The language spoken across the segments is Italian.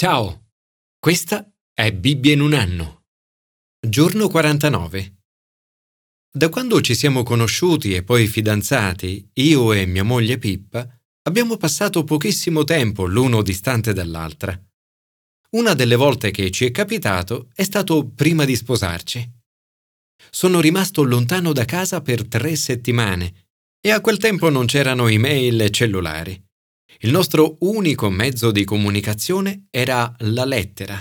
Ciao, questa è Bibbia in un anno. Giorno 49. Da quando ci siamo conosciuti e poi fidanzati, io e mia moglie Pippa, abbiamo passato pochissimo tempo l'uno distante dall'altra. Una delle volte che ci è capitato è stato prima di sposarci. Sono rimasto lontano da casa per tre settimane e a quel tempo non c'erano email e cellulari. Il nostro unico mezzo di comunicazione era la lettera.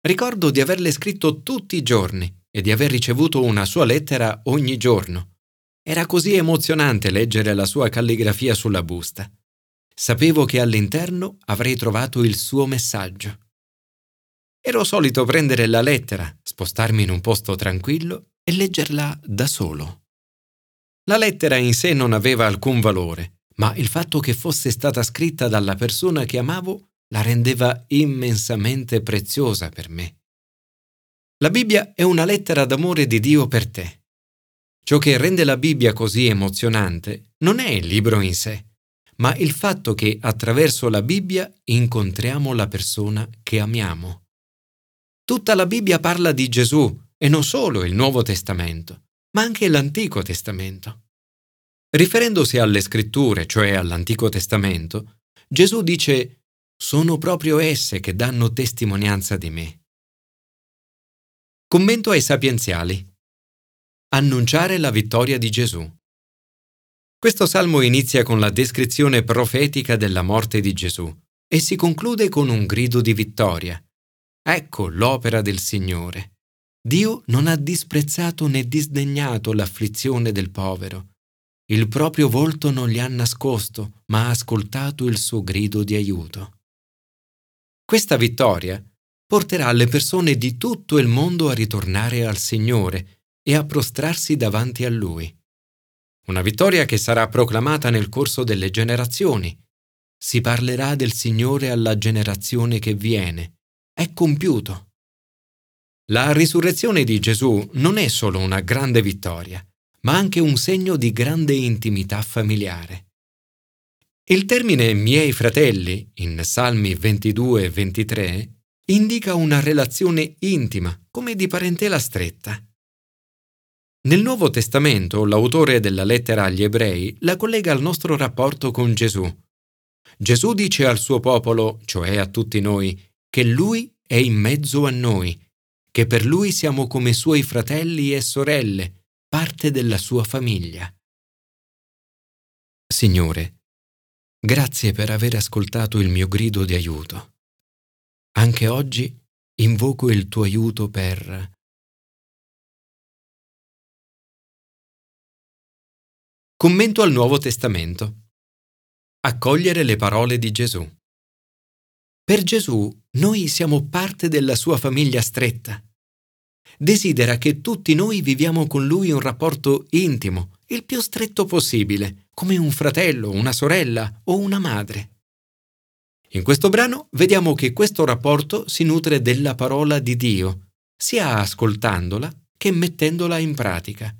Ricordo di averle scritto tutti i giorni e di aver ricevuto una sua lettera ogni giorno. Era così emozionante leggere la sua calligrafia sulla busta. Sapevo che all'interno avrei trovato il suo messaggio. Ero solito prendere la lettera, spostarmi in un posto tranquillo e leggerla da solo. La lettera in sé non aveva alcun valore, ma il fatto che fosse stata scritta dalla persona che amavo la rendeva immensamente preziosa per me. La Bibbia è una lettera d'amore di Dio per te. Ciò che rende la Bibbia così emozionante non è il libro in sé, ma il fatto che attraverso la Bibbia incontriamo la persona che amiamo. Tutta la Bibbia parla di Gesù e non solo il Nuovo Testamento, ma anche l'Antico Testamento. Riferendosi alle scritture, cioè all'Antico Testamento, Gesù dice sono proprio esse che danno testimonianza di me. Commento ai sapienziali. Annunciare la vittoria di Gesù. Questo salmo inizia con la descrizione profetica della morte di Gesù e si conclude con un grido di vittoria. Ecco l'opera del Signore. Dio non ha disprezzato né disdegnato l'afflizione del povero il proprio volto non gli ha nascosto, ma ha ascoltato il suo grido di aiuto. Questa vittoria porterà le persone di tutto il mondo a ritornare al Signore e a prostrarsi davanti a Lui. Una vittoria che sarà proclamata nel corso delle generazioni. Si parlerà del Signore alla generazione che viene. È compiuto. La risurrezione di Gesù non è solo una grande vittoria, ma anche un segno di grande intimità familiare. Il termine miei fratelli, in Salmi 22 e 23, indica una relazione intima, come di parentela stretta. Nel Nuovo Testamento l'autore della lettera agli ebrei la collega al nostro rapporto con Gesù. Gesù dice al suo popolo, cioè a tutti noi, che Lui è in mezzo a noi, che per Lui siamo come Suoi fratelli e sorelle, parte della sua famiglia. Signore, grazie per aver ascoltato il mio grido di aiuto. Anche oggi invoco il tuo aiuto per... Commento al Nuovo Testamento. Accogliere le parole di Gesù. Per Gesù noi siamo parte della sua famiglia stretta desidera che tutti noi viviamo con lui un rapporto intimo, il più stretto possibile, come un fratello, una sorella o una madre. In questo brano vediamo che questo rapporto si nutre della parola di Dio, sia ascoltandola che mettendola in pratica.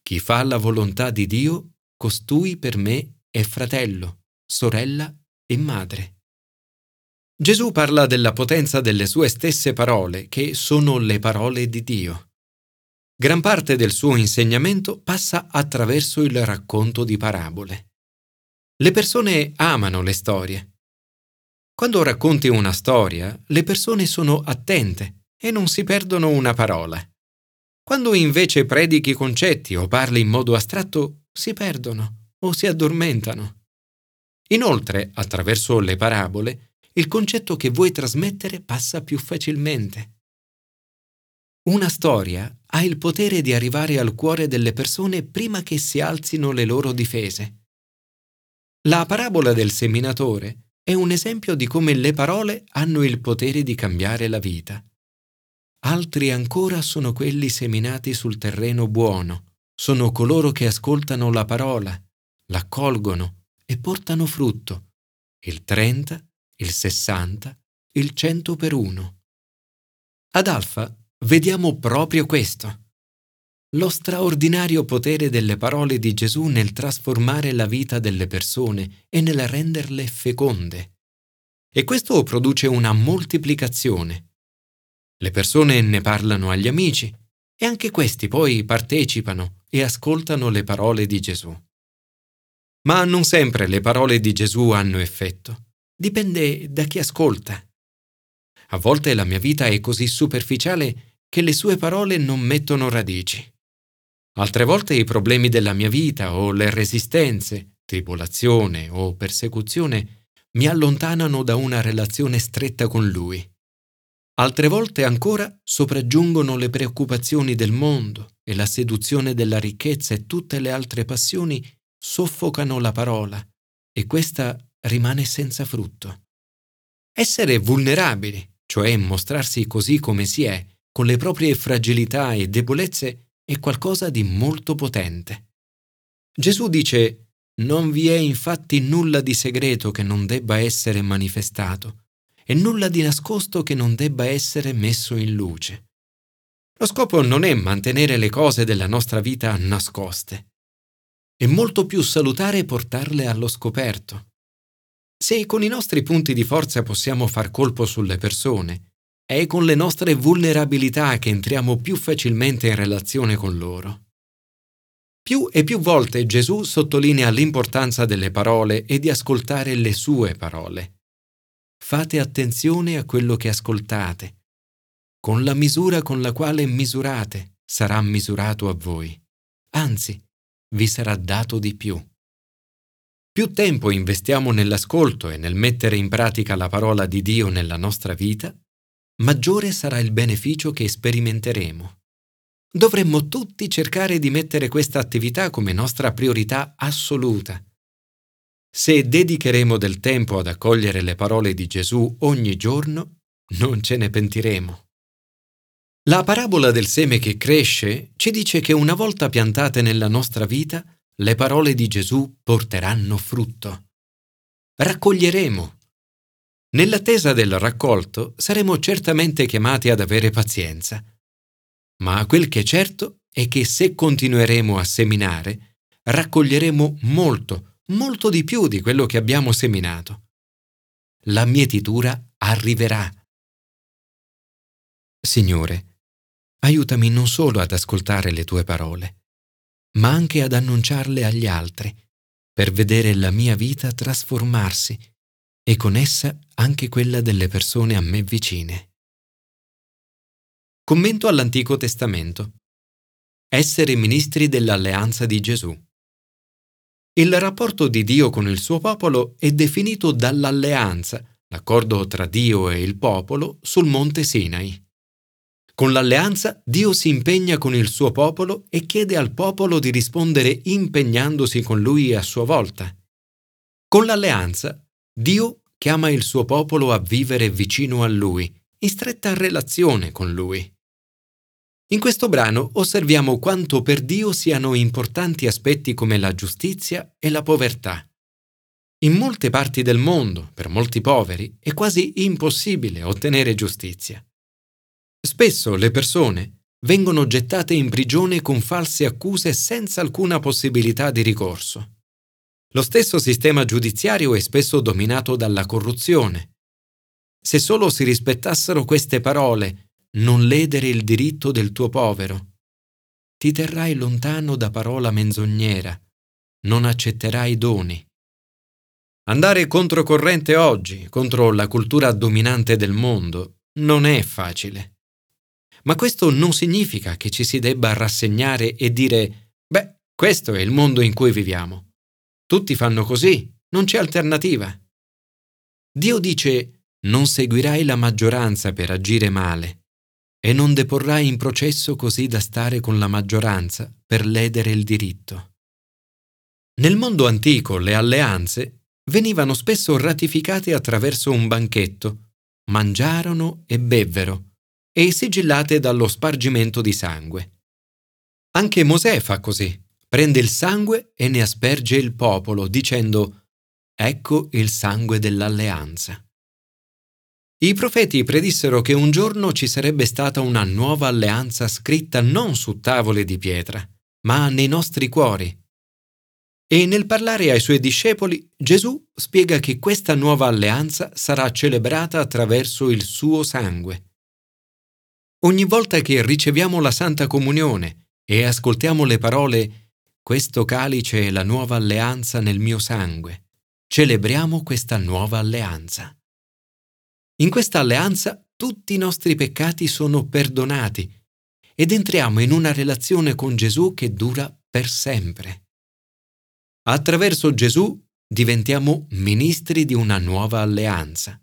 Chi fa la volontà di Dio, costui per me è fratello, sorella e madre. Gesù parla della potenza delle sue stesse parole, che sono le parole di Dio. Gran parte del suo insegnamento passa attraverso il racconto di parabole. Le persone amano le storie. Quando racconti una storia, le persone sono attente e non si perdono una parola. Quando invece predichi concetti o parli in modo astratto, si perdono o si addormentano. Inoltre, attraverso le parabole, il concetto che vuoi trasmettere passa più facilmente. Una storia ha il potere di arrivare al cuore delle persone prima che si alzino le loro difese. La parabola del seminatore è un esempio di come le parole hanno il potere di cambiare la vita. Altri ancora sono quelli seminati sul terreno buono, sono coloro che ascoltano la parola, l'accolgono e portano frutto, il 30, il 60, il 100 per 1. Ad Alfa vediamo proprio questo. Lo straordinario potere delle parole di Gesù nel trasformare la vita delle persone e nel renderle feconde. E questo produce una moltiplicazione. Le persone ne parlano agli amici e anche questi poi partecipano e ascoltano le parole di Gesù. Ma non sempre le parole di Gesù hanno effetto. Dipende da chi ascolta. A volte la mia vita è così superficiale che le sue parole non mettono radici. Altre volte i problemi della mia vita o le resistenze, tribolazione o persecuzione mi allontanano da una relazione stretta con Lui. Altre volte ancora sopraggiungono le preoccupazioni del mondo e la seduzione della ricchezza e tutte le altre passioni soffocano la parola e questa rimane senza frutto. Essere vulnerabili, cioè mostrarsi così come si è, con le proprie fragilità e debolezze, è qualcosa di molto potente. Gesù dice, non vi è infatti nulla di segreto che non debba essere manifestato e nulla di nascosto che non debba essere messo in luce. Lo scopo non è mantenere le cose della nostra vita nascoste, è molto più salutare portarle allo scoperto. Se con i nostri punti di forza possiamo far colpo sulle persone, è con le nostre vulnerabilità che entriamo più facilmente in relazione con loro. Più e più volte Gesù sottolinea l'importanza delle parole e di ascoltare le sue parole. Fate attenzione a quello che ascoltate. Con la misura con la quale misurate sarà misurato a voi. Anzi, vi sarà dato di più. Più tempo investiamo nell'ascolto e nel mettere in pratica la parola di Dio nella nostra vita, maggiore sarà il beneficio che sperimenteremo. Dovremmo tutti cercare di mettere questa attività come nostra priorità assoluta. Se dedicheremo del tempo ad accogliere le parole di Gesù ogni giorno, non ce ne pentiremo. La parabola del seme che cresce ci dice che una volta piantate nella nostra vita, le parole di Gesù porteranno frutto. Raccoglieremo. Nell'attesa del raccolto saremo certamente chiamati ad avere pazienza. Ma quel che è certo è che se continueremo a seminare, raccoglieremo molto, molto di più di quello che abbiamo seminato. La mietitura arriverà. Signore, aiutami non solo ad ascoltare le tue parole, ma anche ad annunciarle agli altri, per vedere la mia vita trasformarsi e con essa anche quella delle persone a me vicine. Commento all'Antico Testamento. Essere ministri dell'alleanza di Gesù. Il rapporto di Dio con il suo popolo è definito dall'alleanza, l'accordo tra Dio e il popolo sul monte Sinai. Con l'alleanza Dio si impegna con il suo popolo e chiede al popolo di rispondere impegnandosi con lui a sua volta. Con l'alleanza Dio chiama il suo popolo a vivere vicino a lui, in stretta relazione con lui. In questo brano osserviamo quanto per Dio siano importanti aspetti come la giustizia e la povertà. In molte parti del mondo, per molti poveri, è quasi impossibile ottenere giustizia. Spesso le persone vengono gettate in prigione con false accuse senza alcuna possibilità di ricorso. Lo stesso sistema giudiziario è spesso dominato dalla corruzione. Se solo si rispettassero queste parole, non ledere il diritto del tuo povero, ti terrai lontano da parola menzognera, non accetterai doni. Andare controcorrente oggi, contro la cultura dominante del mondo, non è facile. Ma questo non significa che ci si debba rassegnare e dire, beh, questo è il mondo in cui viviamo. Tutti fanno così, non c'è alternativa. Dio dice, non seguirai la maggioranza per agire male e non deporrai in processo così da stare con la maggioranza per ledere il diritto. Nel mondo antico le alleanze venivano spesso ratificate attraverso un banchetto, mangiarono e bevvero e sigillate dallo spargimento di sangue. Anche Mosè fa così, prende il sangue e ne asperge il popolo, dicendo Ecco il sangue dell'alleanza. I profeti predissero che un giorno ci sarebbe stata una nuova alleanza scritta non su tavole di pietra, ma nei nostri cuori. E nel parlare ai suoi discepoli, Gesù spiega che questa nuova alleanza sarà celebrata attraverso il suo sangue. Ogni volta che riceviamo la Santa Comunione e ascoltiamo le parole Questo calice è la nuova alleanza nel mio sangue, celebriamo questa nuova alleanza. In questa alleanza tutti i nostri peccati sono perdonati ed entriamo in una relazione con Gesù che dura per sempre. Attraverso Gesù diventiamo ministri di una nuova alleanza.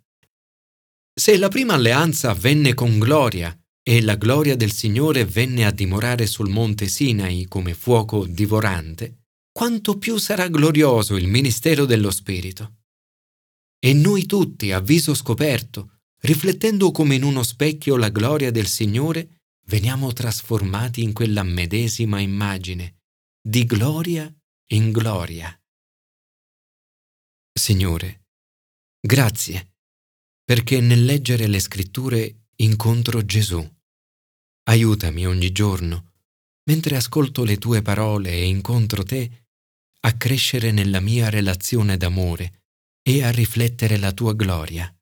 Se la prima alleanza avvenne con gloria e la gloria del Signore venne a dimorare sul monte Sinai come fuoco divorante, quanto più sarà glorioso il ministero dello Spirito. E noi tutti, a viso scoperto, riflettendo come in uno specchio la gloria del Signore, veniamo trasformati in quella medesima immagine, di gloria in gloria. Signore, grazie, perché nel leggere le scritture incontro Gesù. Aiutami ogni giorno, mentre ascolto le tue parole e incontro te, a crescere nella mia relazione d'amore e a riflettere la tua gloria.